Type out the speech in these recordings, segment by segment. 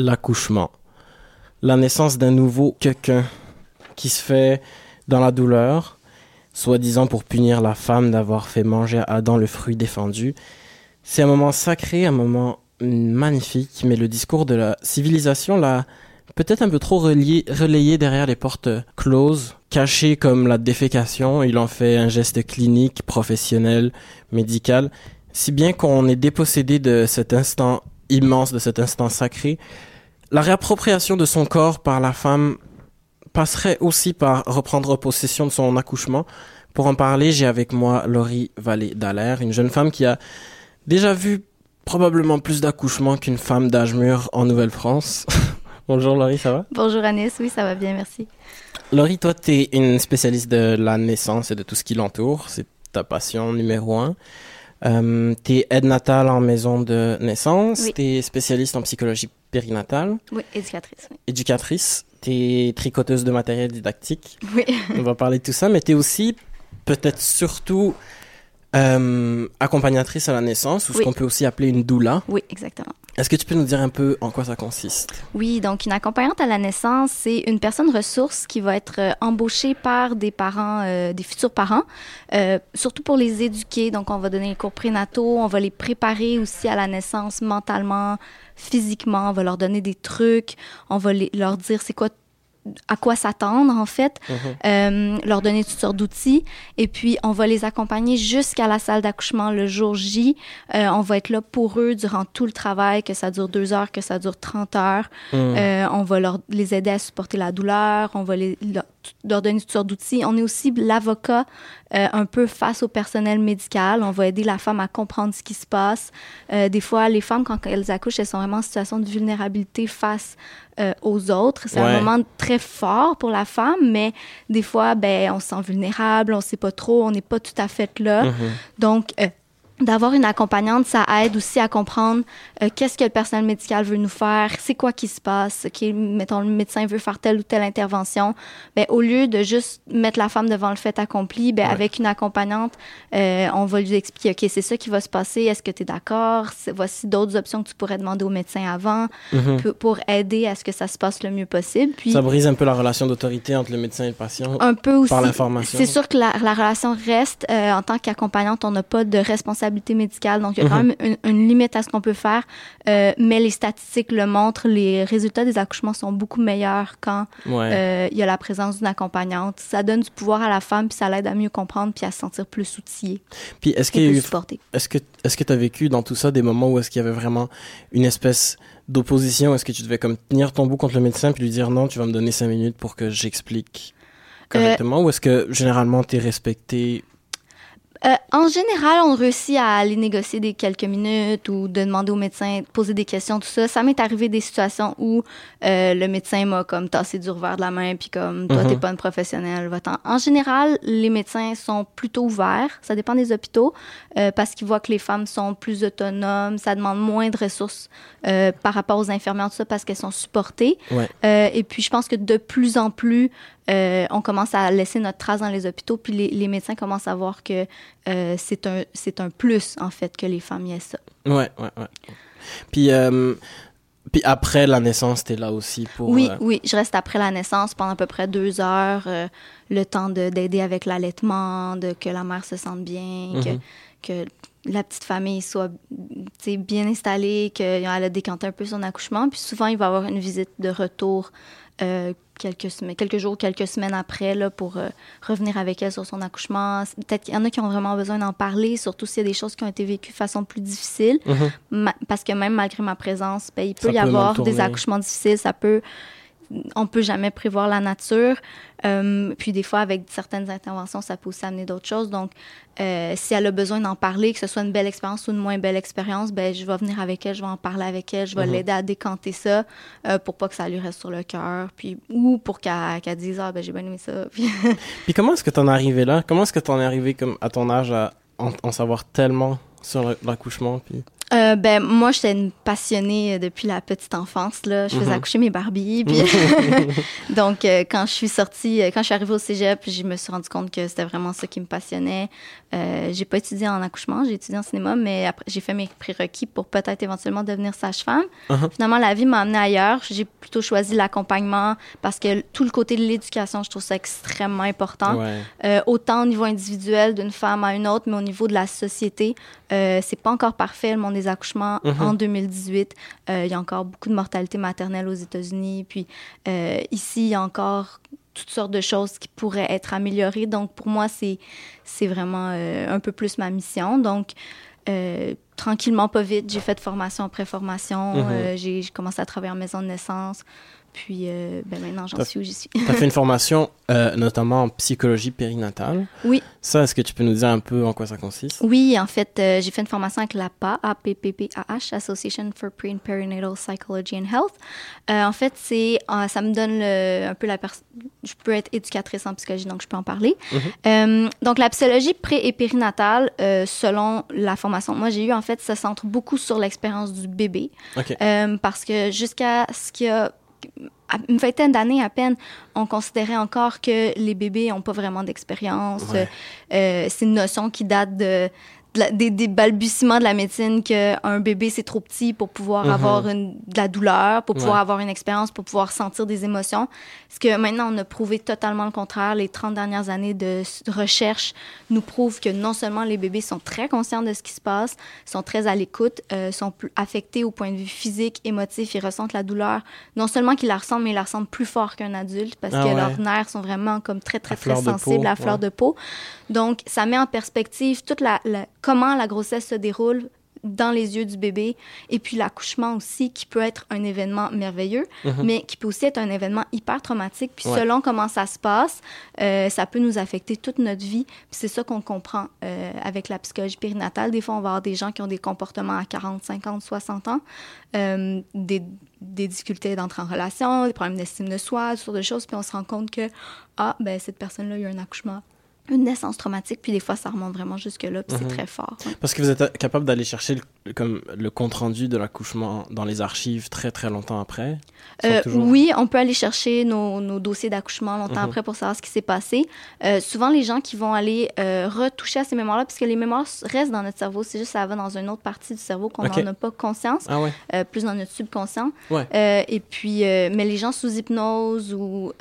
l'accouchement. La naissance d'un nouveau quelqu'un qui se fait dans la douleur, soi-disant pour punir la femme d'avoir fait manger à Adam le fruit défendu. C'est un moment sacré, un moment magnifique, mais le discours de la civilisation l'a peut-être un peu trop relayé derrière les portes closes, caché comme la défécation. Il en fait un geste clinique, professionnel, médical, si bien qu'on est dépossédé de cet instant immense, de cet instant sacré. La réappropriation de son corps par la femme passerait aussi par reprendre possession de son accouchement. Pour en parler, j'ai avec moi Laurie Vallée Dallaire, une jeune femme qui a déjà vu probablement plus d'accouchements qu'une femme d'âge mûr en Nouvelle-France. Bonjour Laurie, ça va? Bonjour Anis, oui, ça va bien, merci. Laurie, toi, tu es une spécialiste de la naissance et de tout ce qui l'entoure. C'est ta passion numéro un. Euh, tu es aide natale en maison de naissance. Oui. Tu es spécialiste en psychologie périnatale. Oui, éducatrice, oui. Éducatrice. Tu es tricoteuse de matériel didactique. Oui, On va parler de tout ça, mais tu es aussi, peut-être surtout, euh, accompagnatrice à la naissance, ou ce qu'on peut aussi appeler une doula. oui, exactement. Est-ce que tu peux nous dire un peu en quoi ça consiste? Oui, donc une accompagnante à la naissance, c'est une personne ressource qui va être euh, embauchée par des parents, euh, des futurs parents, euh, surtout pour les éduquer. Donc, on va donner les cours prénataux, on va les préparer aussi à la naissance mentalement, physiquement, on va leur donner des trucs, on va les- leur dire c'est quoi à quoi s'attendre en fait, euh, leur donner toutes sortes d'outils et puis on va les accompagner jusqu'à la salle d'accouchement le jour J. Euh, on va être là pour eux durant tout le travail, que ça dure deux heures, que ça dure 30 heures. Hmm. Euh, on va leur, les aider à supporter la douleur, on va les, leur, leur donner toutes sortes d'outils. On est aussi l'avocat euh, un peu face au personnel médical. On va aider la femme à comprendre ce qui se passe. Euh, des fois, les femmes, quand elles accouchent, elles sont vraiment en situation de vulnérabilité face euh, aux autres. C'est Ouais. un moment très fort pour la femme, mais des fois, ben, on se sent vulnérable, on sait pas trop, on n'est pas tout à fait là. Mhm. Donc, d'avoir une accompagnante, ça aide aussi à comprendre euh, qu'est-ce que le personnel médical veut nous faire, c'est quoi qui se passe, OK, mettons, le médecin veut faire telle ou telle intervention. Ben, au lieu de juste mettre la femme devant le fait accompli, ben, Ouais. avec une accompagnante, euh, on va lui expliquer, OK, c'est ça qui va se passer, est-ce que tu es d'accord? Voici d'autres options que tu pourrais demander au médecin avant Mhm. pour- pour aider à ce que ça se passe le mieux possible. Puis, Ça brise un peu la relation d'autorité entre le médecin et le patient. un peu aussi. Par l'information. C'est sûr que la, la relation reste. euh, en tant qu'accompagnante, on n'a pas de responsabilité médicale. Donc, il y a quand Mhm. même une, une limite à ce qu'on peut faire. Euh, mais les statistiques le montrent. Les résultats des accouchements sont beaucoup meilleurs quand Ouais. euh, il y a la présence d'une accompagnante. Ça donne du pouvoir à la femme, puis ça l'aide à mieux comprendre, puis à se sentir plus outillée Puis est-ce qu'il eu. Est-ce que est-ce que tu as vécu dans tout ça des moments où est-ce qu'il y avait vraiment une espèce d'opposition? Est-ce que tu devais comme tenir ton bout contre le médecin puis lui dire non, tu vas me donner cinq minutes pour que j'explique correctement? Ou est-ce que généralement tu es respecté Euh, en général, on réussit à aller négocier des quelques minutes ou de demander au médecin, de poser des questions, tout ça. Ça m'est arrivé des situations où euh, le médecin m'a comme tassé du revers de la main, puis comme toi, Mhm. t'es pas une professionnelle, va-t'en. En général, les médecins sont plutôt ouverts. Ça dépend des hôpitaux euh, parce qu'ils voient que les femmes sont plus autonomes. Ça demande moins de ressources par rapport aux infirmières, tout ça, parce qu'elles sont supportées. Ouais. Et puis, je pense que de plus en plus, euh, on commence à laisser notre trace dans les hôpitaux, puis les, les médecins commencent à voir que euh, c'est un, un plus, en fait, que les femmes y aient ça. Ouais, ouais, ouais. Puis euh, puis après la naissance, tu es là aussi pour Oui, oui, je reste après la naissance pendant à peu près deux heures, le temps de- d'aider avec l'allaitement, de que la mère se sente bien, Mhm. que, que la petite famille soit bien installée, qu'elle a décanté un peu son accouchement. Puis souvent, il va y avoir une visite de retour quelques, semaines, quelques jours, quelques semaines après là, pour euh, revenir avec elle sur son accouchement. Peut-être qu'il y en a qui ont vraiment besoin d'en parler, surtout s'il y a des choses qui ont été vécues de façon plus difficile. mhm. Ma- parce que même malgré ma présence, ben, il peut Ça y peut avoir des accouchements difficiles, ça peut on peut jamais prévoir la nature. Euh, puis des fois, avec certaines interventions, ça peut aussi amener d'autres choses. Donc, euh, si elle a besoin d'en parler, que ce soit une belle expérience ou une moins belle expérience, ben je vais venir avec elle, je vais en parler avec elle, je vais Mhm. l'aider à décanter ça euh, pour pas que ça lui reste sur le cœur, puis ou pour qu'elle qu'elle dise ah ben j'ai bien aimé ça. Puis- Puis comment est-ce que t'en es arrivé là? Comment est-ce que t'en es arrivé comme à ton âge à en, en savoir tellement sur l'accouchement puis Euh, ben moi j'étais une passionnée depuis la petite enfance là. Je faisais Mhm. accoucher mes Barbies. Puis donc euh, quand je suis sortie, euh, quand je suis arrivée au cégep, je me suis rendu compte que c'était vraiment ça qui me passionnait. Euh, j'ai pas étudié en accouchement, j'ai étudié en cinéma, mais après j'ai fait mes prérequis pour peut-être éventuellement devenir sage-femme. Mhm. Finalement la vie m'a amenée ailleurs. J'ai plutôt choisi l'accompagnement parce que tout le côté de l'éducation, je trouve ça extrêmement important. Ouais. Euh, autant au niveau individuel d'une femme à une autre, mais au niveau de la société, euh, c'est pas encore parfait le monde des accouchements Mhm. en 2018. Euh, Il y a encore beaucoup de mortalité maternelle aux États-Unis. Puis euh, ici, il y a encore toutes sortes de choses qui pourraient être améliorées. Donc pour moi, c'est vraiment un peu plus ma mission. Donc tranquillement, pas vite, j'ai fait de formation après formation. Mhm. J'ai commencé à travailler en maison de naissance. Puis euh, ben maintenant, j'en suis où j'y suis. Tu as fait une formation euh, notamment en psychologie périnatale. Oui. Ça, est-ce que tu peux nous dire un peu en quoi ça consiste? Oui, en fait, euh, j'ai fait une formation avec l'APA, APPPAH, Association for Pre and Perinatal Psychology and Health. En fait, c'est, ça me donne le- un peu la personne. Je peux être éducatrice en psychologie, donc je peux en parler. Mhm. Donc, la psychologie pré et périnatale, selon la formation que moi j'ai eue, en fait, ça centre beaucoup sur l'expérience du bébé. OK. Parce que jusqu'à ce qu'il y a une vingtaine d'années à peine, on considérait encore que les bébés n'ont pas vraiment d'expérience. Ouais. Euh, c'est une notion qui date de, des, des balbutiements de la médecine qu'un bébé, c'est trop petit pour pouvoir Mhm. avoir une, de la douleur, pour pouvoir Ouais. avoir une expérience, pour pouvoir sentir des émotions. Ce que maintenant, on a prouvé totalement le contraire. Les 30 dernières années de recherche nous prouvent que non seulement les bébés sont très conscients de ce qui se passe, sont très à l'écoute, euh, sont plus affectés au point de vue physique, émotif, ils ressentent la douleur. Non seulement qu'ils la ressentent, mais ils la ressentent plus fort qu'un adulte parce Ah que ouais. leurs nerfs sont vraiment comme très, très, À très sensibles peau, à fleur ouais. de peau. Donc, ça met en perspective toute la, la- comment la grossesse se déroule dans les yeux du bébé et puis l'accouchement aussi qui peut être un événement merveilleux Mhm. mais qui peut aussi être un événement hyper traumatique puis Ouais. selon comment ça se passe euh, ça peut nous affecter toute notre vie puis c'est ça qu'on comprend euh, avec la psychologie périnatale des fois on va avoir des gens qui ont des comportements à 40 50 60 ans euh, des, des difficultés d'entrer en relation des problèmes d'estime de soi toutes sortes de choses puis on se rend compte que ah ben cette personne là a eu un accouchement une naissance traumatique puis des fois ça remonte vraiment jusque là puis Mhm. c'est très fort ouais. Parce que vous êtes capable d'aller chercher le, comme le compte rendu de l'accouchement dans les archives très très longtemps après? Euh, toujours- Oui, on peut aller chercher nos, nos dossiers d'accouchement longtemps Mhm. après pour savoir ce qui s'est passé. Euh, souvent, les gens qui vont aller euh, retoucher à ces mémoires-là, puisque les mémoires restent dans notre cerveau, c'est juste ça va dans une autre partie du cerveau qu'on n'en a pas conscience, Ah ouais. plus dans notre subconscient. Ouais. Et puis, mais les gens sous hypnose ou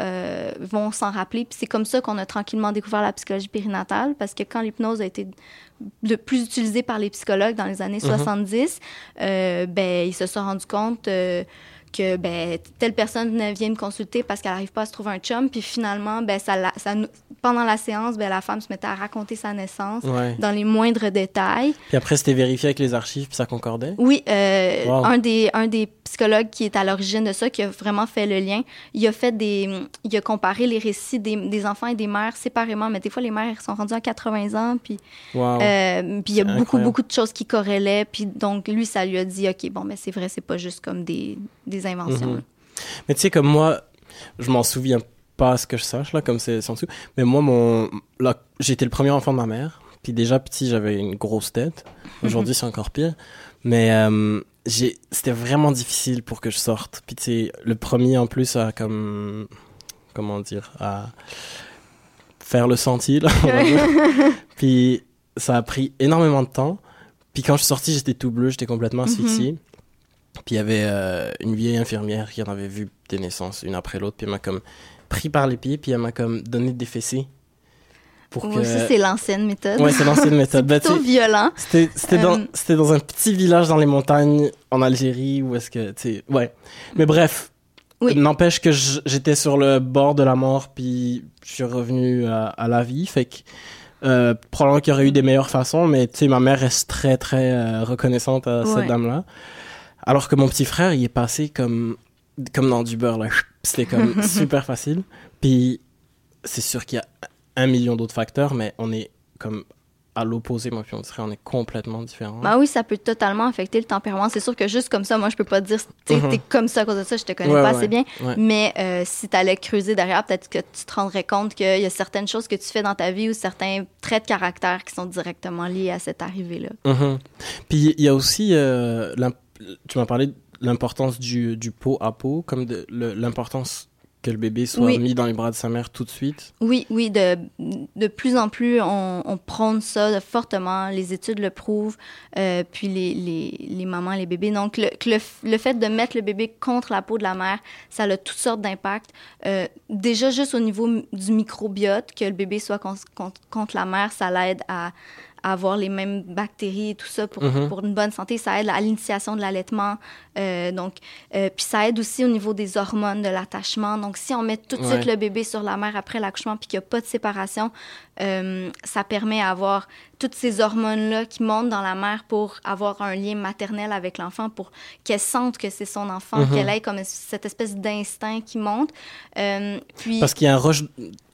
vont s'en rappeler. Puis c'est comme ça qu'on a tranquillement découvert la psychologie périnatale, parce que quand l'hypnose a été de plus utilisée par les psychologues dans les années Mhm. 70, euh, ben, ils se sont rendus compte euh, que ben, telle personne vient me consulter parce qu'elle n'arrive pas à se trouver un chum, puis finalement, ben, ça, la- ça nous- pendant la séance, ben, la femme se mettait à raconter sa naissance Ouais. dans les moindres détails. Puis après, c'était vérifié avec les archives, puis ça concordait? Oui, euh, Wow. un, des, un des psychologues qui est à l'origine de ça, qui a vraiment fait le lien, il a fait des. Il a comparé les récits des, des enfants et des mères séparément, mais des fois, les mères sont rendues à 80 ans, puis Wow. euh, puis il y a beaucoup, incroyable. beaucoup de choses qui corrélaient, puis donc lui, ça lui a dit, OK, bon, mais c'est vrai, c'est pas juste comme des, des inventions. Mhm. Mais tu sais, comme moi, je m'en souviens pas à ce que je sache, là, comme c'est sans dessous. Mais moi, mon, là, j'étais le premier enfant de ma mère. Puis déjà, petit, j'avais une grosse tête. Aujourd'hui, c'est encore pire. Mais euh, c'était vraiment difficile pour que je sorte. Puis tu sais, le premier, en plus, à comme, comment dire, à faire le sentier, là. Puis ça a pris énormément de temps. Puis quand je suis sorti, j'étais tout bleu, j'étais complètement Mhm. asphyxié. Puis il y avait euh, une vieille infirmière qui en avait vu des naissances une après l'autre. Puis elle m'a comme pris par les pieds, puis elle m'a comme donné des fessées. Pour Ouais, que... ça, c'est l'ancienne méthode. Ouais, c'est l'ancienne méthode. Bah, plutôt tu sais, violent. c'était dans, Euh, dans un petit village dans les montagnes en Algérie où est-ce que, tu ouais. Mais bref, Oui. n'empêche que j'étais sur le bord de la mort, puis je suis revenu à, à la vie. Fait que euh, probablement qu'il y aurait eu des meilleures façons, mais tu sais, ma mère reste très, très euh, reconnaissante à Ouais. cette dame-là. Alors que mon petit frère, il est passé comme, comme dans du beurre, là. C'était comme super facile. Puis c'est sûr qu'il y a un million d'autres facteurs, mais on est comme à l'opposé, moi, puis on on est complètement différents. Bah oui, ça peut totalement affecter le tempérament. C'est sûr que juste comme ça, moi, je peux pas te dire, tu Mhm. es comme ça à cause de ça, je te connais Ouais, pas ouais, assez bien. ouais. Mais euh, si tu allais creuser derrière, peut-être que tu te rendrais compte qu'il y a certaines choses que tu fais dans ta vie ou certains traits de caractère qui sont directement liés à cette arrivée-là. Mhm. Puis il y a aussi, euh, tu m'as parlé de l'importance du, du pot à pot, comme de l'importance que le bébé soit Oui. mis dans les bras de sa mère tout de suite? Oui, oui, de, de plus en plus, on, on prône ça fortement. Les études le prouvent, euh, puis les, les, les mamans, les bébés. Donc, le, le, fait de mettre le bébé contre la peau de la mère, ça a toutes sortes d'impacts. Euh, déjà, juste au niveau du microbiote, que le bébé soit con- con- contre la mère, ça l'aide à, à avoir les mêmes bactéries et tout ça pour, Mhm. pour une bonne santé. Ça aide à l'initiation de l'allaitement. Euh, donc, euh, puis ça aide aussi au niveau des hormones, de l'attachement. Donc, si on met tout de Ouais. suite le bébé sur la mère après l'accouchement puis qu'il n'y a pas de séparation, euh, ça permet d'avoir toutes ces hormones-là qui montent dans la mère pour avoir un lien maternel avec l'enfant, pour qu'elle sente que c'est son enfant, Mhm. qu'elle ait comme cette espèce d'instinct qui monte. Puis, Parce qu'il y a un rush,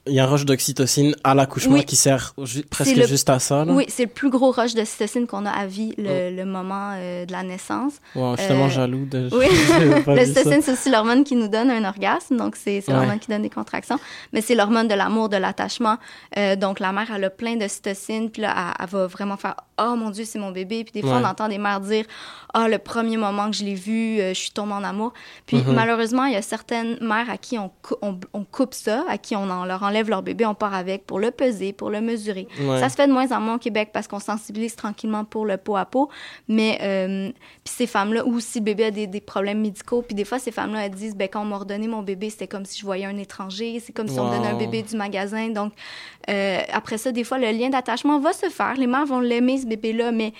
il y a un rush d'oxytocine à l'accouchement Oui. qui sert ju- presque le- juste à ça. Là. oui, c'est le plus gros rush de cytocine qu'on a à vie le, le moment euh, de la naissance. Wow, je suis tellement Euh, jaloux de. Oui, cytocine, c'est aussi l'hormone qui nous donne un orgasme, donc c'est Ouais. l'hormone qui donne des contractions, mais c'est l'hormone de l'amour, de l'attachement. Euh, donc la mère, elle a plein de cytocine, puis là, elle, elle va vraiment faire « Oh mon Dieu, c'est mon bébé », puis des fois, Ouais. on entend des mères dire « Ah, le premier moment que je l'ai vu, je suis tombée en amour ». Puis Mhm. malheureusement, il y a certaines mères à qui on, cou- on, on coupe ça, à qui on en leur enlève leur bébé, on part avec pour le peser, pour le mesurer. Ouais. Ça se fait de moins en moins au Québec parce qu'on sensibilise tranquillement pour le pot à pot. Mais euh, puis ces femmes-là, ou si le bébé a des, des problèmes médicaux, puis des fois, ces femmes-là, elles disent, ben, quand on m'a redonné mon bébé, c'était comme si je voyais un étranger, c'est comme si on me donnait un bébé du magasin. Donc, euh, après ça, des fois, le lien d'attachement va se faire. Les mères vont l'aimer, ce bébé-là, mais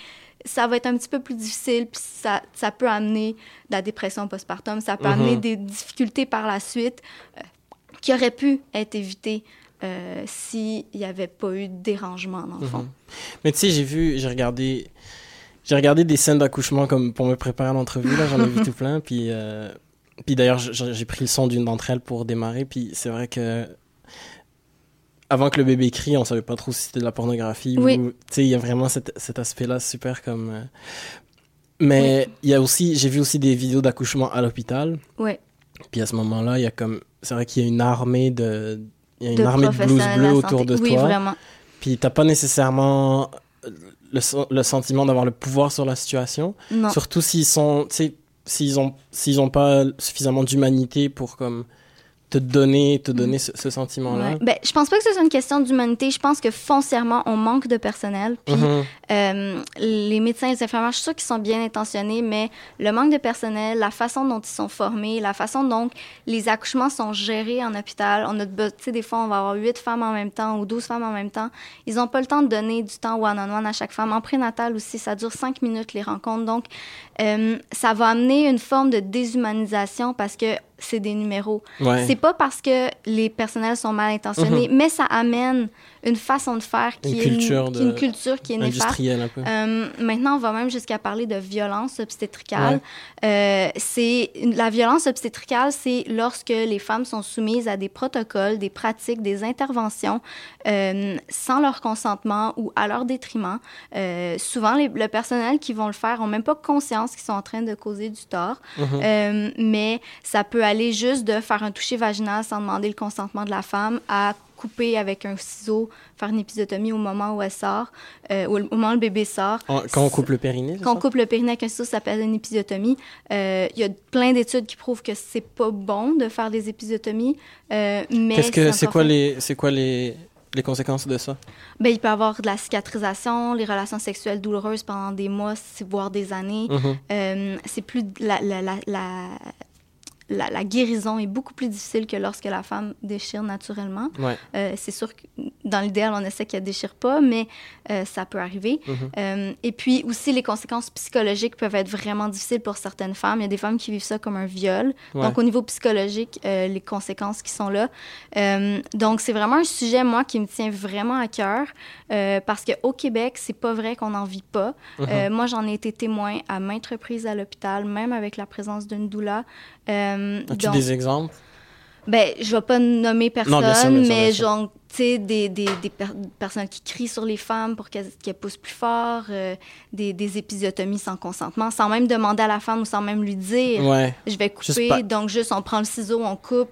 ça va être un petit peu plus difficile, puis ça, ça peut amener de la dépression postpartum, ça peut Mhm. amener des difficultés par la suite euh, qui auraient pu être évitées euh, s'il n'y avait pas eu de dérangement, dans le fond. Mhm. Mais tu sais, j'ai vu, j'ai regardé, j'ai regardé des scènes d'accouchement comme pour me préparer à l'entrevue. Là, j'en ai vu tout plein. Puis, euh, puis d'ailleurs, j'ai pris le son d'une d'entre elles pour démarrer. Puis c'est vrai que avant que le bébé crie, on savait pas trop si c'était de la pornographie Oui. ou. Tu sais, il y a vraiment cet, cet aspect-là super comme. euh, Mais il y a aussi, j'ai vu aussi des vidéos d'accouchement à l'hôpital. Ouais. Puis à ce moment-là, il y a comme, c'est vrai qu'il y a une armée de, il y a une de armée de la bleues autour de oui, toi. vraiment. Puis t'as pas nécessairement le, le sentiment d'avoir le pouvoir sur la situation. Non. Surtout s'ils sont, s'ils ont, s'ils ont pas suffisamment d'humanité pour comme te donner, te donner ce, ce sentiment-là? Ouais. Ben, je pense pas que ce soit une question d'humanité. Je pense que foncièrement, on manque de personnel. Puis Mhm. euh, les médecins et les infirmières, je suis sûre qu'ils sont bien intentionnés, mais le manque de personnel, la façon dont ils sont formés, la façon dont les accouchements sont gérés en hôpital. On a, des fois, on va avoir huit femmes en même temps ou 12 femmes en même temps. Ils n'ont pas le temps de donner du temps one-on-one à chaque femme. En prénatal aussi, ça dure cinq minutes les rencontres. Donc, euh, ça va amener une forme de déshumanisation parce que c'est des numéros. Ouais. C'est pas parce que les personnels sont mal intentionnés, mais ça amène une façon de faire qui, Une est, culture qui est une de- culture qui est néfaste. Un peu. Euh, maintenant, on va même jusqu'à parler de violence obstétricale. Euh, c'est la violence obstétricale, c'est lorsque les femmes sont soumises à des protocoles, des pratiques, des interventions euh, sans leur consentement ou à leur détriment. Souvent, les- le personnel qui vont le faire ont même pas conscience qu'ils sont en train de causer du tort. Mhm. Mais ça peut aller juste de faire un toucher vaginal sans demander le consentement de la femme à couper avec un ciseau, faire une épisiotomie au moment où elle sort, euh, au moment où le bébé sort. En- Quand on coupe le périnée, Quand on coupe le périnée avec un ciseau, ça s'appelle une épisiotomie. Euh, Il y a plein d'études qui prouvent que c'est pas bon de faire des épisiotomies, euh, mais Qu'est-ce que, c'est quoi les, c'est quoi les, les conséquences de ça? Ben, il peut y avoir de la cicatrisation, les relations sexuelles douloureuses pendant des mois, voire des années. Mhm. Euh, c'est plus la, la, la, la, guérison est beaucoup plus difficile que lorsque la femme déchire naturellement. Ouais. Euh, c'est sûr que dans l'idéal, on essaie qu'elle déchire pas, mais euh, ça peut arriver. Mhm. Euh, et puis aussi, les conséquences psychologiques peuvent être vraiment difficiles pour certaines femmes. Il y a des femmes qui vivent ça comme un viol. Ouais. Donc, au niveau psychologique, les conséquences qui sont là. Donc, c'est vraiment un sujet, moi, qui me tient vraiment à cœur parce qu'au Québec, c'est pas vrai qu'on n'en vit pas. Mhm. Moi, j'en ai été témoin à maintes reprises à l'hôpital, même avec la présence d'une doula. Euh, As-tu donc- des exemples? Ben, je vais pas nommer personne, Non, bien sûr, bien sûr, mais genre, tu sais, des, des, des per- personnes qui crient sur les femmes pour qu'elles poussent plus fort, euh, des, des épisiotomies sans consentement, sans même demander à la femme ou sans même lui dire Ouais. je vais Juste couper. pas- Donc, juste, on prend le ciseau, on coupe.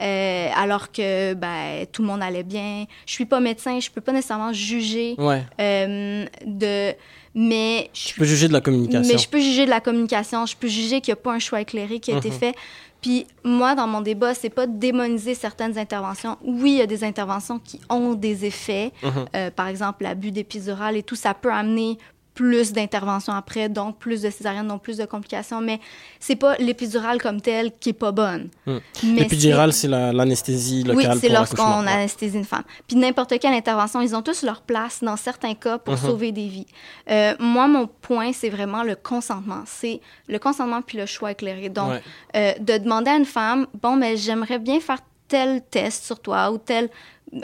euh, alors que ben, tout le monde allait bien. Je suis pas médecin, je peux pas nécessairement juger Ouais. euh, de. Mais je peux juger de la communication. mais je peux juger de la communication, je peux juger qu'il n'y a pas un choix éclairé qui a été Mhm. fait. Puis moi, dans mon débat, c'est pas de démoniser certaines interventions. Oui, il y a des interventions qui ont des effets. Mhm. Euh, par exemple, l'abus d'épidural et tout, ça peut amener plus d'interventions après, donc plus de césarienne, donc plus de complications. Mais c'est pas l'épidural comme tel qui est pas bonne. Mm. Mais L'épidural, c'est la- l'anesthésie oui, locale c'est pour lorsqu'on. Ouais. anesthésie une femme. Puis n'importe quelle intervention, ils ont tous leur place dans certains cas pour Mhm. sauver des vies. Euh, moi, mon point, c'est vraiment le consentement. C'est le consentement puis le choix éclairé. Donc, Ouais. euh, de demander à une femme, bon, mais j'aimerais bien faire tel test sur toi ou telle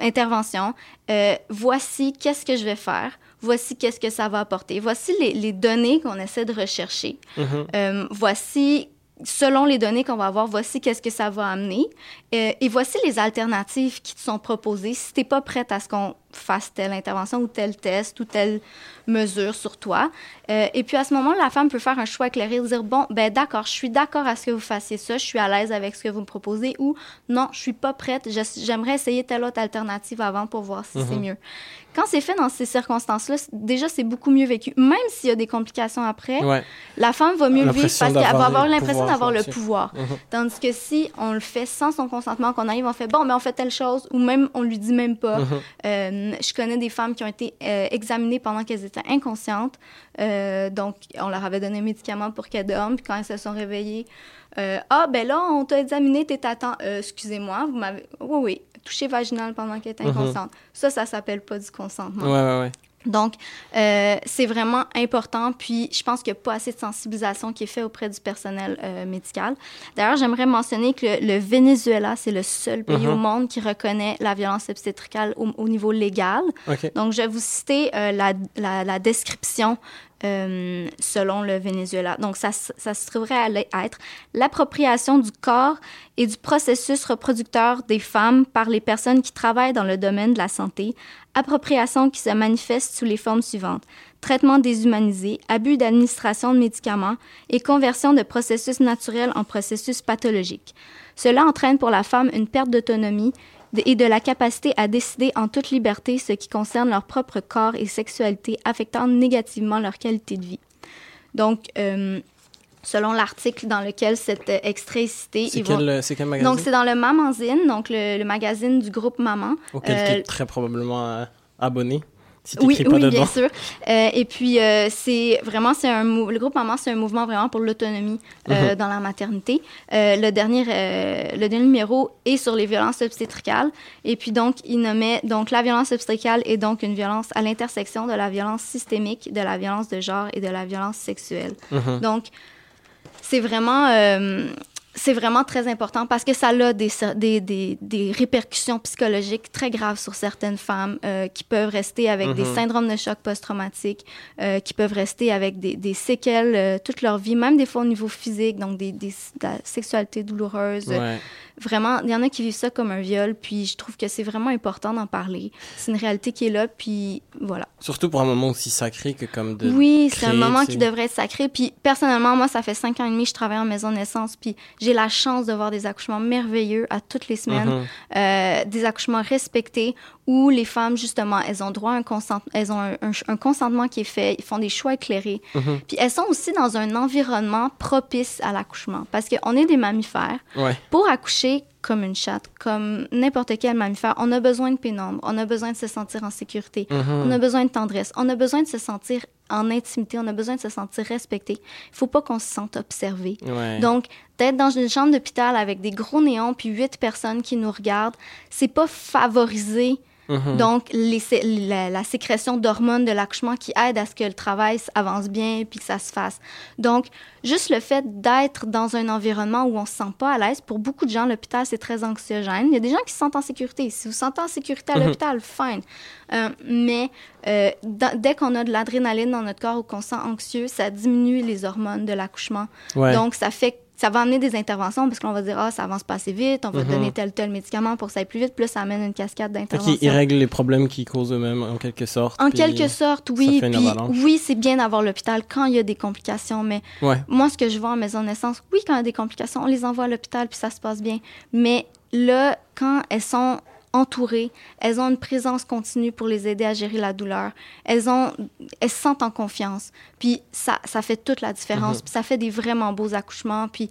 intervention. Euh, voici qu'est-ce que je vais faire. Voici qu'est-ce que ça va apporter. Voici les, les données qu'on essaie de rechercher. Mhm. Euh, voici, selon les données qu'on va avoir, voici qu'est-ce que ça va amener. Euh, et voici les alternatives qui te sont proposées si tu n'es pas prête à ce qu'on fasse telle intervention ou tel test ou telle mesure sur toi. Euh, et puis à ce moment, la femme peut faire un choix éclairé, dire bon, ben d'accord, je suis d'accord à ce que vous fassiez ça, je suis à l'aise avec ce que vous me proposez, ou non, je suis pas prête, j'aimerais essayer telle autre alternative avant pour voir si c'est Mhm. mieux. Quand c'est fait dans ces circonstances-là, déjà c'est beaucoup mieux vécu, même s'il y a des complications après. Ouais. La femme va mieux le vivre parce qu'elle va avoir l'impression d'avoir le pouvoir. Mhm. Tandis que si on le fait sans son consentement, qu'on arrive, on fait bon, mais on fait telle chose, ou même on lui dit même pas. Mhm. Euh, je connais des femmes qui ont été euh, examinées pendant qu'elles étaient inconscientes. Euh, donc, on leur avait donné un médicament pour qu'elles dorment. Puis quand elles se sont réveillées, euh, ah, ben là, on t'a examiné, t'es à temps. Euh, excusez-moi, vous m'avez. Oui, oui, touché vaginal pendant qu'elle était Mhm. inconsciente. Ça, ça s'appelle pas du consentement. Ouais, ouais, ouais. Donc, euh, c'est vraiment important. Puis, je pense qu'il n'y a pas assez de sensibilisation qui est faite auprès du personnel euh, médical. D'ailleurs, j'aimerais mentionner que le, le Venezuela, c'est le seul pays Mhm. au monde qui reconnaît la violence obstétricale au, au niveau légal. Donc, je vais vous citer euh, la, la- la description euh, selon le Venezuela. Donc, ça, ça se trouverait à être l'appropriation du corps et du processus reproducteur des femmes par les personnes qui travaillent dans le domaine de la santé, appropriation qui se manifeste sous les formes suivantes. Traitement déshumanisé, abus d'administration de médicaments et conversion de processus naturels en processus pathologiques. Cela entraîne pour la femme une perte d'autonomie et de la capacité à décider en toute liberté ce qui concerne leur propre corps et sexualité, affectant négativement leur qualité de vie. Donc, euh, selon l'article dans lequel cet euh, extrait est cité, C'est ils vont- quel, c'est quel magazine? donc c'est dans le Mamanzine, donc le, le magazine du groupe Maman. Auquel Euh, tu es très probablement euh, abonné. Si oui, pas oui, dedans. bien sûr. Euh, et puis, euh, c'est vraiment, c'est un le groupe Maman, c'est un mouvement vraiment pour l'autonomie euh, Mhm. dans la maternité. Le, dernier, le dernier numéro est sur les violences obstétricales. Et puis, donc, il nommait, donc, la violence obstétricale est donc une violence à l'intersection de la violence systémique, de la violence de genre et de la violence sexuelle. Mhm. Donc, c'est vraiment, c'est vraiment très important parce que ça a des, des, des, des répercussions psychologiques très graves sur certaines femmes euh, qui peuvent rester avec des Mhm. syndromes de choc post-traumatique, euh, qui peuvent rester avec des, des séquelles euh, toute leur vie, même des fois au niveau physique, donc des, des, de la sexualité douloureuse. Ouais. Vraiment, il y en a qui vivent ça comme un viol, puis je trouve que c'est vraiment important d'en parler. C'est une réalité qui est là, puis voilà. Surtout pour un moment aussi sacré que comme de. Oui, c'est un moment qui devrait être sacré. Puis personnellement, moi, ça fait cinq ans et demi que je travaille en maison de naissance. Puis j'ai la chance de voir des accouchements merveilleux à toutes les semaines, Mhm. euh, des accouchements respectés où les femmes, justement, elles ont droit à un, consent... elles ont un, un- un consentement qui est fait, ils font des choix éclairés. Mhm. Puis elles sont aussi dans un environnement propice à l'accouchement. Parce qu'on est des mammifères. Ouais. Pour accoucher comme une chatte, comme n'importe quel mammifère, on a besoin de pénombre, on a besoin de se sentir en sécurité, Mhm. on a besoin de tendresse, on a besoin de se sentir en intimité, on a besoin de se sentir respecté. Il faut pas qu'on se sente observé. Ouais. Donc, d'être dans une chambre d'hôpital avec des gros néons puis huit personnes qui nous regardent, c'est pas favoriser Mhm. donc les la, la sécrétion d'hormones de l'accouchement qui aide à ce que le travail avance bien puis que ça se fasse. Donc, juste le fait d'être dans un environnement où on se sent pas à l'aise, pour beaucoup de gens, l'hôpital, c'est très anxiogène. Il y a des gens qui se sentent en sécurité. Si vous vous sentez en sécurité à Mhm. l'hôpital, fine. Euh, mais euh, dès qu'on a de l'adrénaline dans notre corps ou qu'on se sent anxieux, ça diminue les hormones de l'accouchement. Ouais. Donc, ça fait ça va amener des interventions parce qu'on va dire, ah, ça avance pas assez vite, on va Mhm. donner tel tel médicament pour que ça aille plus vite. Là, ça amène une cascade d'interventions. qu'ils- ils règlent les problèmes qu'ils causent eux-mêmes, en quelque sorte. En quelque sorte, oui. Puis oui, c'est bien d'avoir l'hôpital quand il y a des complications, mais Ouais. moi, ce que je vois en maison de naissance, oui, quand il y a des complications, on les envoie à l'hôpital puis ça se passe bien. Mais là, quand elles sont entourées, elles ont une présence continue pour les aider à gérer la douleur. Elles ont, elles se sentent en confiance. Puis ça, ça fait toute la différence. Mhm. Puis ça fait des vraiment beaux accouchements. Puis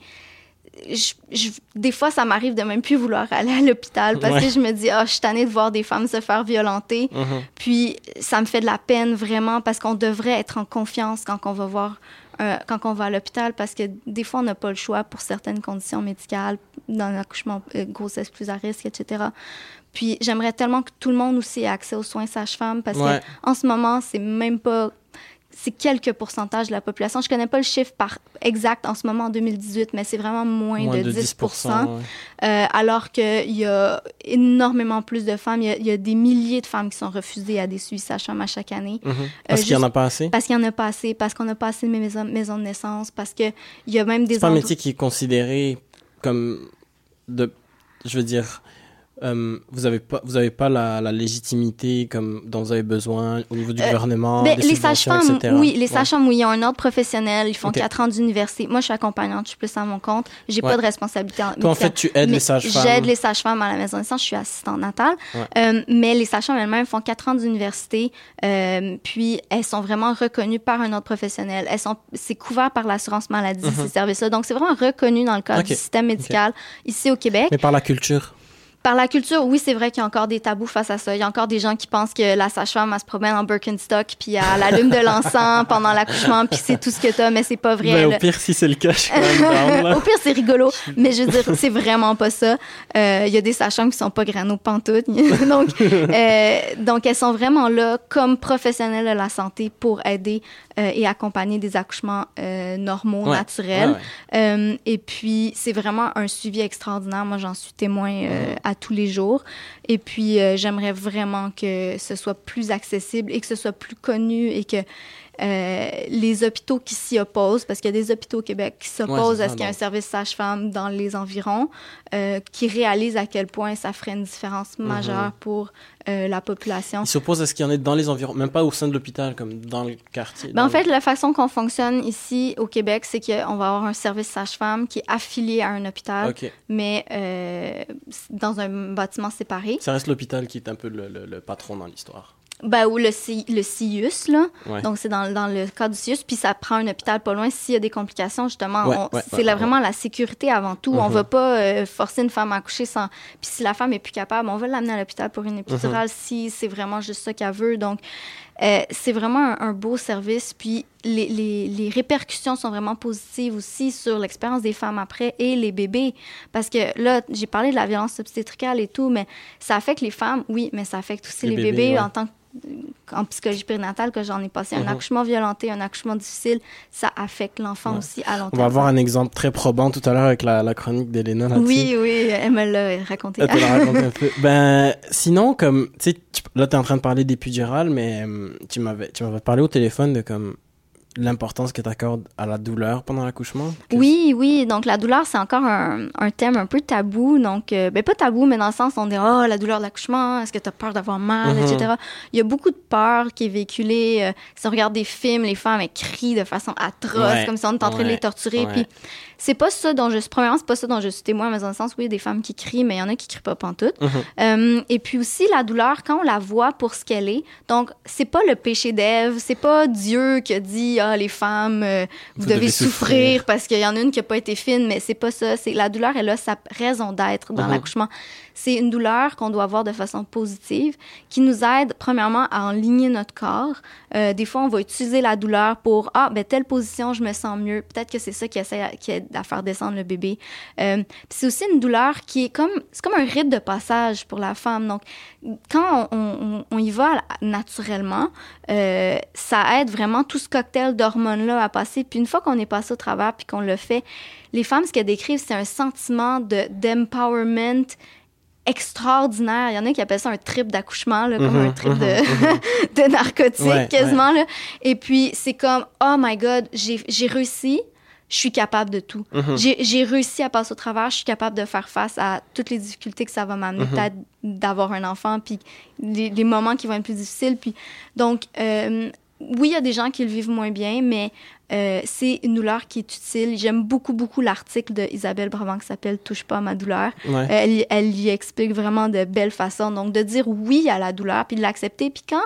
je- je- des fois, ça m'arrive de même plus vouloir aller à l'hôpital parce Ouais. que je me dis, ah, je suis tannée de voir des femmes se faire violenter. Mhm. Puis ça me fait de la peine vraiment parce qu'on devrait être en confiance quand on va voir euh, quand on va à l'hôpital parce que des fois on n'a pas le choix pour certaines conditions médicales dans l'accouchement euh, grossesse plus à risque etc. Puis j'aimerais tellement que tout le monde aussi ait accès aux soins sage-femme parce Ouais. que en ce moment c'est même pas c'est quelques pourcentages de la population. Je connais pas le chiffre par exact en ce moment en 2018, mais c'est vraiment moins, Moins de, 10 ouais. euh, alors qu'il y a énormément plus de femmes. Il y, a, y des milliers de femmes qui sont refusées à des suivis sages-femmes à chaque année. Mhm. Parce qu'il n'y en a pas assez? Parce qu'il n'y en a pas assez, parce qu'on n'a pas assez de maisons, maisons de naissance, parce qu'il y a même des C'est pas un métier qui est considéré comme de. Je veux dire. Euh, vous avez pas vous avez pas la, la légitimité comme dont vous avez besoin au niveau du Euh, gouvernement Ben, des les sages-femmes, oui, les Ouais. sages-femmes, oui, ils ont un ordre professionnel, ils font Ok. quatre ans d'université. Moi, je suis accompagnante, je suis plus à mon compte. J'ai Ouais. pas de responsabilité en toi en fait tu aides les sages-femmes J'aide les sages-femmes à la maison de naissance. Je suis assistante natale. Ouais. Euh, mais les sages-femmes elles-mêmes font quatre ans d'université. puis elles sont vraiment reconnues par un autre professionnel. Elles sont, c'est couvert par l'assurance maladie, Mhm. ces services-là. Donc, c'est vraiment reconnu dans le cadre du système médical ici au Québec. mais par la culture Par la culture, oui, c'est vrai qu'il y a encore des tabous face à ça. Il y a encore des gens qui pensent que la sage-femme, elle se promène en Birkenstock, puis elle allume de l'encens pendant l'accouchement, puis c'est tout ce que t'as, mais c'est pas vrai. Ben, au pire si c'est le cas je suis quand même. Au pire, c'est rigolo, mais je veux dire, c'est vraiment pas ça. Euh, Il y a des sages-femmes qui sont pas grano pantoute. donc, euh, donc, elles sont vraiment là comme professionnelles de la santé pour aider euh, et accompagner des accouchements euh, normaux, Ouais, naturels. ouais, ouais. Euh, et puis, c'est vraiment un suivi extraordinaire. Moi, j'en suis témoin euh, tous les jours. Et puis, euh, j'aimerais vraiment que ce soit plus accessible et que ce soit plus connu et que euh, les hôpitaux qui s'y opposent, parce qu'il y a des hôpitaux au Québec qui s'opposent à ce qu'il y ait un service sage-femme dans les environs, euh, qui réalisent à quel point ça ferait une différence Mhm. majeure pour euh, la population. Ils s'opposent à ce qu'il y en ait dans les environs, même pas au sein de l'hôpital, comme dans le quartier. Ben, en fait, le- la façon qu'on fonctionne ici au Québec, c'est qu'on va avoir un service sage-femme qui est affilié à un hôpital, mais euh, dans un bâtiment séparé. Ça reste l'hôpital qui est un peu le, le- le patron dans l'histoire. Ben, ou le, C- le CIUS, là. Ouais. Donc, c'est dans, dans le cadre du CIUS, puis ça prend un hôpital pas loin s'il y a des complications, justement. Ouais, c'est vraiment la sécurité avant tout. On Mhm. va pas euh, forcer une femme à accoucher sans... Puis si la femme est plus capable, on va l'amener à l'hôpital pour une épidurale Mhm. si c'est vraiment juste ça qu'elle veut. Donc, euh, c'est vraiment un, un beau service. Puis les, les, les répercussions sont vraiment positives aussi sur l'expérience des femmes après et les bébés. Parce que là, j'ai parlé de la violence obstétricale et tout, mais ça affecte les femmes, oui, mais ça affecte aussi Les les, bébés, bébés, ouais. en tant que en psychologie périnatale que j'en ai passé un Mhm. accouchement violenté, un accouchement difficile, ça affecte l'enfant Ouais. aussi à long On terme. va avoir un exemple très probant tout à l'heure avec la, la chronique d'Elena. Oui, oui, elle me l'a raconté. Elle te l'a raconté un peu. Ben, sinon, comme, tu sais, tu- là, t'es en train de parler d'épidural, mais hum, tu m'avais, parlé au téléphone de comme l'importance que tu accordes à la douleur pendant l'accouchement? Oui, oui. Donc, la douleur, c'est encore un, un thème un peu tabou. Donc, euh, ben, pas tabou, mais dans le sens, on dit, oh, la douleur de l'accouchement, est-ce que tu as peur d'avoir mal, Mhm. etc. Il y a beaucoup de peur qui est véhiculée. Euh, si on regarde des films, les femmes, elles crient de façon atroce, Ouais, comme si on était en train de les torturer. ouais. Puis, c'est pas ça dont je suis, premièrement, c'est pas ça dont je suis témoin, mais dans le sens, oui, il y a des femmes qui crient, mais il y en a qui crient pas pantoute. Mhm. Euh, et puis aussi, la douleur, quand on la voit pour ce qu'elle est, donc, c'est pas le péché d'Ève, c'est pas Dieu qui a dit, ah, les femmes, euh, vous, devez, souffrir, parce qu'il y en a une qui a pas été fine, mais c'est pas ça. C'est la douleur, elle a sa raison d'être dans Mhm. l'accouchement. C'est une douleur qu'on doit voir de façon positive, qui nous aide, premièrement, à enligner notre corps. Euh, des fois, on va utiliser la douleur pour, ah, ben, telle position, je me sens mieux. Peut-être que c'est ça qui essaie qui aide à faire descendre le bébé. Euh, c'est aussi une douleur qui est comme, c'est comme un rite de passage pour la femme. Donc, quand on, on- on y va naturellement, ça aide vraiment tout ce cocktail d'hormones-là à passer. Puis une fois qu'on est passé au travers puis qu'on le fait, les femmes, ce qu'elles décrivent, c'est un sentiment de d'empowerment extraordinaire. Il y en a qui appellent ça un trip d'accouchement, comme Mhm, un trip de, de narcotique, Ouais, quasiment. Là. Et puis, c'est comme, oh my God, j'ai réussi. je suis capable de tout. Mhm. J'ai j'ai réussi à passer au travers, je suis capable de faire face à toutes les difficultés que ça va m'amener, peut-être d'avoir un enfant, puis les, les moments qui vont être plus difficiles. Puis, donc, euh, oui, il y a des gens qui le vivent moins bien, mais euh, c'est une douleur qui est utile. J'aime beaucoup, beaucoup l'article de Isabelle Brabant qui s'appelle Touche pas à ma douleur. Ouais. Elle, elle y explique vraiment de belles façons. Donc, de dire oui à la douleur, puis de l'accepter. Puis quand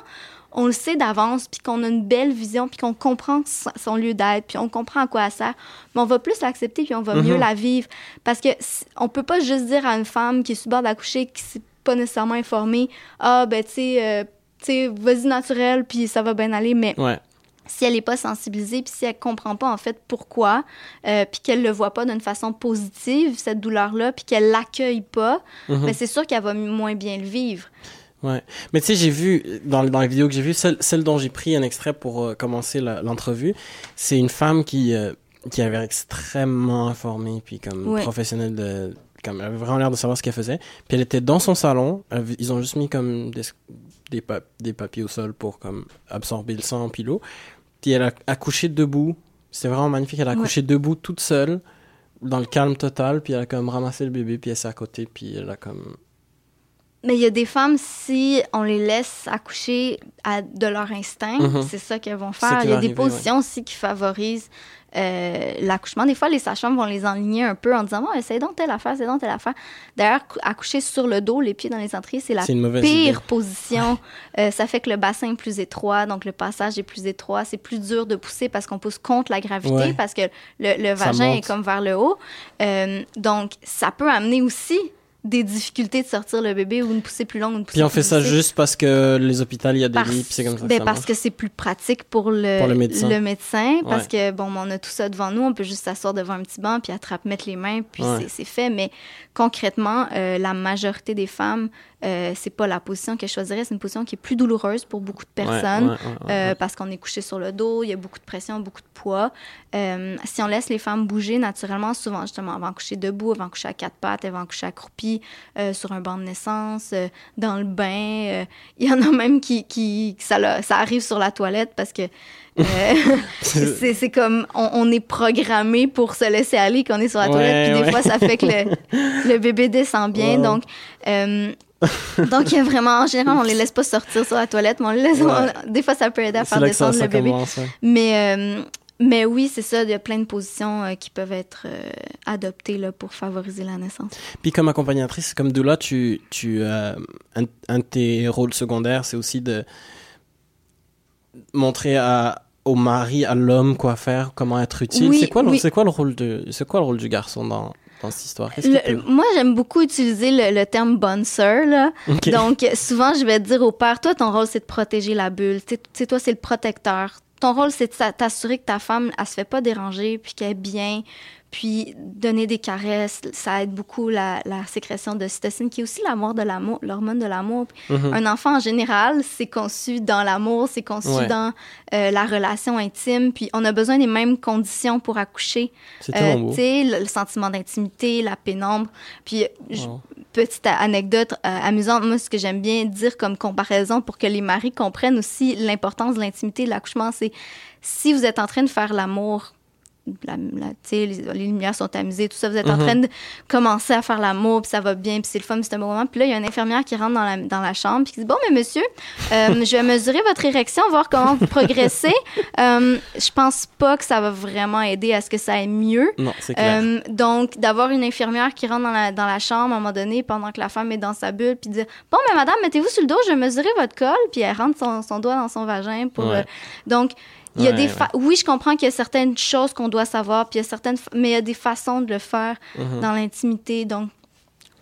on le sait d'avance, puis qu'on a une belle vision, puis qu'on comprend son lieu d'être, puis on comprend à quoi elle sert, mais on va plus l'accepter, puis on va mieux Mhm. la vivre. Parce que on peut pas juste dire à une femme qui est sur le bord d'accoucher, qui s'est pas nécessairement informée, ah, ben, tu sais, euh, sais, vas-y naturel, puis ça va bien aller, mais Ouais. si elle n'est pas sensibilisée, puis si elle comprend pas en fait pourquoi, euh, puis qu'elle le voit pas d'une façon positive, cette douleur-là, puis qu'elle l'accueille pas, Mhm. ben c'est sûr qu'elle va moins bien le vivre. Ouais. Mais tu sais, j'ai vu, dans, dans la vidéo que j'ai vue, celle, celle dont j'ai pris un extrait pour euh, commencer l'entrevue, c'est une femme qui, euh, qui avait extrêmement informée, puis comme Ouais. professionnelle de. Comme, elle avait vraiment l'air de savoir ce qu'elle faisait. Puis elle était dans son salon. elle ils ont juste mis comme des, des, pa- des papiers au sol pour comme absorber le sang puis l'eau. Puis elle a accouché debout. C'est vraiment magnifique. Elle a Ouais. accouché debout toute seule, dans le calme total. Puis elle a comme ramassé le bébé, puis elle s'est à côté, puis elle a comme. Mais il y a des femmes, si on les laisse accoucher à, de leur instinct, Mhm. c'est ça qu'elles vont C'est faire. Il y a des arriver, positions aussi qui favorisent euh, l'accouchement. Des fois, les sages-femmes vont les enligner un peu en disant oh, essaye donc telle affaire, essaye donc telle affaire. D'ailleurs, cou- accoucher sur le dos, les pieds dans les entrées, c'est la C'est pire idée. position. Euh, ça fait que le bassin est plus étroit, donc le passage est plus étroit. C'est plus dur de pousser parce qu'on pousse contre la gravité, Ouais. parce que le, vagin est comme vers le haut. Euh, donc, ça peut amener aussi des difficultés de sortir le bébé ou une poussée plus longue, une poussée Puis on plus fait ça juste parce que les hôpitaux, il y a des Parce- lits, puis c'est comme ça que ben, ça parce marche. que c'est plus pratique pour le, Pour le médecin. médecin, parce Ouais. que bon, on a tout ça devant nous, on peut juste s'asseoir devant un petit banc puis attraper, mettre les mains, puis Ouais. c'est fait. Mais concrètement, euh, la majorité des femmes, euh, c'est pas la position qu'elles choisiraient, c'est une position qui est plus douloureuse pour beaucoup de personnes. ouais, ouais, ouais, euh, parce qu'on est couché sur le dos, il y a beaucoup de pression, beaucoup de poids. Euh, si on laisse les femmes bouger naturellement, souvent justement, elles vont coucher debout, elles vont coucher à quatre pattes, elles vont coucher accroupies euh, sur un banc de naissance, euh, dans le bain. euh, Il y en a même qui, qui que ça, ça arrive sur la toilette parce que euh, c'est comme on, on est programmé pour se laisser aller quand on est sur la Ouais, toilette, puis des ouais. fois ça fait que le, le bébé descend bien. Wow. Donc, euh, donc il y a vraiment en général on les laisse pas sortir sur la toilette, mais on les laisse. Ouais. on- des fois ça peut aider à faire ça, descendre ça le bébé. commence. Mais, euh, mais oui, c'est ça, il y a plein de positions euh, qui peuvent être euh, adoptées là, pour favoriser la naissance. Puis comme accompagnatrice, comme doula, tu, tu, euh, un, un de tes rôles secondaires, c'est aussi de montrer à, au mari, à l'homme quoi faire, comment être utile. Oui, c'est quoi, le- oui. c'est quoi le rôle de, c'est quoi le rôle du garçon dans, dans cette histoire? Le- peut- moi, j'aime beaucoup utiliser le, le terme bonne sœur. Là. Donc, souvent, je vais dire au père, toi, ton rôle, c'est de protéger la bulle. Tu sais- toi, c'est le protecteur. Ton rôle, c'est de t'assurer que ta femme, elle se fait pas déranger, puis qu'elle est bien, puis donner des caresses. Ça aide beaucoup la, la sécrétion de cytocine, qui est aussi l'amour de l'amour, l'hormone de l'amour. Mhm. Un enfant, en général, c'est conçu dans l'amour, c'est conçu Ouais. dans euh, la relation intime, puis on a besoin des mêmes conditions pour accoucher. C'est Euh, beau. le, le sentiment d'intimité, la pénombre. Puis, petite anecdote euh, amusante, moi, ce que j'aime bien dire comme comparaison pour que les maris comprennent aussi l'importance de l'intimité de l'accouchement, c'est si vous êtes en train de faire l'amour, la, les, les lumières sont amusées, tout ça, vous êtes en Mhm. train de commencer à faire l'amour, puis ça va bien, puis c'est le fun, c'est un bon moment. Puis là, il y a une infirmière qui rentre dans la, dans la chambre, puis qui dit Bon, mais monsieur, euh, je vais mesurer votre érection, voir comment vous progressez. Euh, je pense pas que ça va vraiment aider à ce que ça aille mieux. Non, c'est clair. Euh, donc, d'avoir une infirmière qui rentre dans la, dans la chambre à un moment donné pendant que la femme est dans sa bulle, puis dire Bon, mais madame, mettez-vous sur le dos, je vais mesurer votre col, puis elle rentre son, son doigt dans son vagin pour. Ouais. donc, il y a Ouais, des. ouais. fa- Oui, je comprends qu'il y a certaines choses qu'on doit savoir, puis il y a certaines. fa- Mais il y a des façons de le faire Mhm. dans l'intimité. Donc,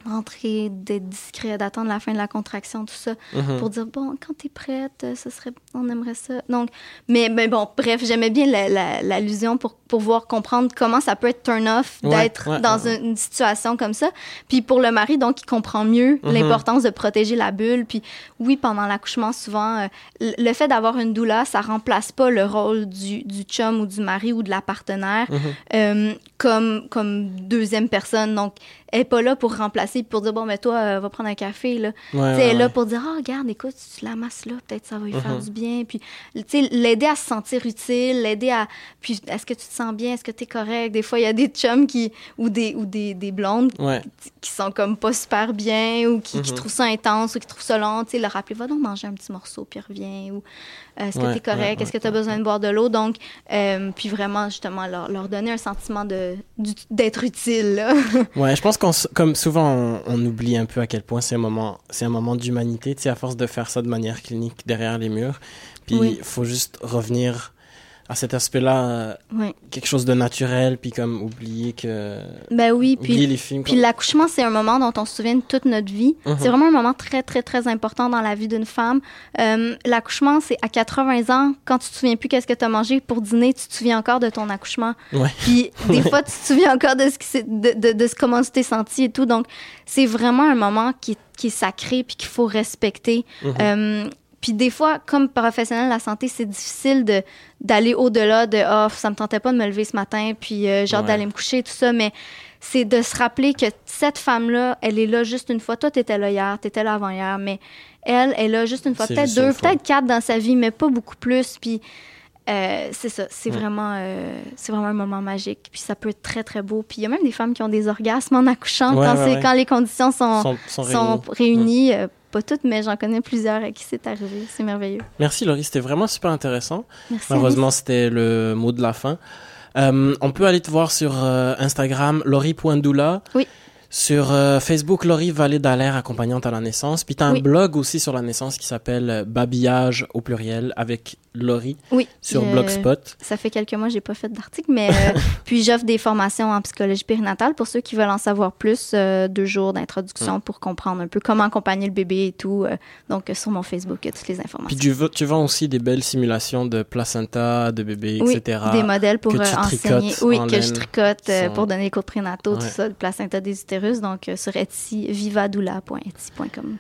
rentrer, d'être discret, d'attendre la fin de la contraction, tout ça Mhm. pour dire bon quand t'es prête euh, ce serait on aimerait ça donc mais, mais bon bref j'aimais bien la- la- l'allusion pour pour pouvoir comprendre comment ça peut être turn off d'être ouais, dans ouais, une, situation comme ça puis pour le mari donc il comprend mieux Mhm. l'importance de protéger la bulle puis oui pendant l'accouchement souvent euh, le le fait d'avoir une doula ça remplace pas le rôle du, du chum ou du mari ou de la partenaire Mhm. euh, comme, comme deuxième personne. Donc, elle est pas là pour remplacer, pour dire, bon, mais toi, euh, va prendre un café, là. Ouais, elle est là ouais. pour dire, ah, regarde, écoute, tu la masses là, peut-être ça va lui faire Mhm. du bien. Puis, tu sais, l'aider à se sentir utile, l'aider à. Puis, est-ce que tu te sens bien? Est-ce que tu es correct? Des fois, il y a des chums qui. ou des, ou des, des blondes Ouais. qui sont comme pas super bien ou qui, qui Mhm. trouvent ça intense ou qui trouvent ça long, tu sais, leur rappeler, va donc manger un petit morceau puis reviens ou euh, est-ce que tu es correct, est-ce que tu as besoin de boire de l'eau, donc euh, puis vraiment justement leur, leur donner un sentiment d'être utile. Là. Ouais, je pense comme souvent, on, on oublie un peu à quel point c'est un moment, c'est un moment d'humanité, tu sais, à force de faire ça de manière clinique derrière les murs. Puis, il Oui. faut juste revenir à cet aspect-là, ouais. quelque chose de naturel, puis comme oublier que. Ben oui, puis les films. Puis l'accouchement, c'est un moment dont on se souvient de toute notre vie. Mhm. C'est vraiment un moment très, très, très important dans la vie d'une femme. Euh, l'accouchement, c'est à 80 ans, quand tu te souviens plus qu'est-ce que tu as mangé pour dîner, tu te souviens encore de ton accouchement. Ouais. Puis des fois, tu te souviens encore de, ce qui s'est- de, de, de ce comment tu t'es senti et tout. Donc, c'est vraiment un moment qui est, qui est sacré puis qu'il faut respecter. Euh, puis des fois, comme professionnel de la santé, c'est difficile de d'aller au-delà de oh ça me tentait pas de me lever ce matin puis euh, hâte Ouais. d'aller me coucher tout ça, mais c'est de se rappeler que cette femme-là, elle est là juste une fois. Toi, t'étais là hier, t'étais là avant-hier, mais elle, elle est là juste une fois, peut-être deux, peut-être quatre dans sa vie, mais pas beaucoup plus. Puis euh, c'est ça, c'est Ouais. vraiment, euh, c'est vraiment un moment magique. Puis ça peut être très très beau. Puis il y a même des femmes qui ont des orgasmes en accouchant Ouais, quand, ouais, quand les conditions sont, sont, sont sont réunis. réunies. Euh, pas toutes, mais j'en connais plusieurs à qui c'est arrivé. C'est merveilleux. Merci Laurie, c'était vraiment super intéressant. Merci. Malheureusement, c'était le mot de la fin. Euh, on peut aller te voir sur euh, Instagram, Laurie.doula. Oui. Sur euh, Facebook, Laurie Vallée d'Alaire, accompagnante à la naissance. Puis tu as un blog aussi sur la naissance qui s'appelle Babillage au pluriel avec Laurie Oui. sur je- Blogspot. Ça fait quelques mois que j'ai pas fait d'article, mais euh, puis j'offre des formations en psychologie périnatale pour ceux qui veulent en savoir plus. euh, deux jours d'introduction pour comprendre un peu comment accompagner le bébé et tout. euh, donc euh, sur mon Facebook, il y a toutes les informations. Puis tu, veux- tu vends aussi des belles simulations de placenta, de bébés, oui, etc. des modèles pour euh, enseigner. Oui, en que je tricote euh, pour donner les cours prénataux, tout Ouais. ça, le placenta des utérus. Donc euh, sur Etsy, vivadoula.etsy.com.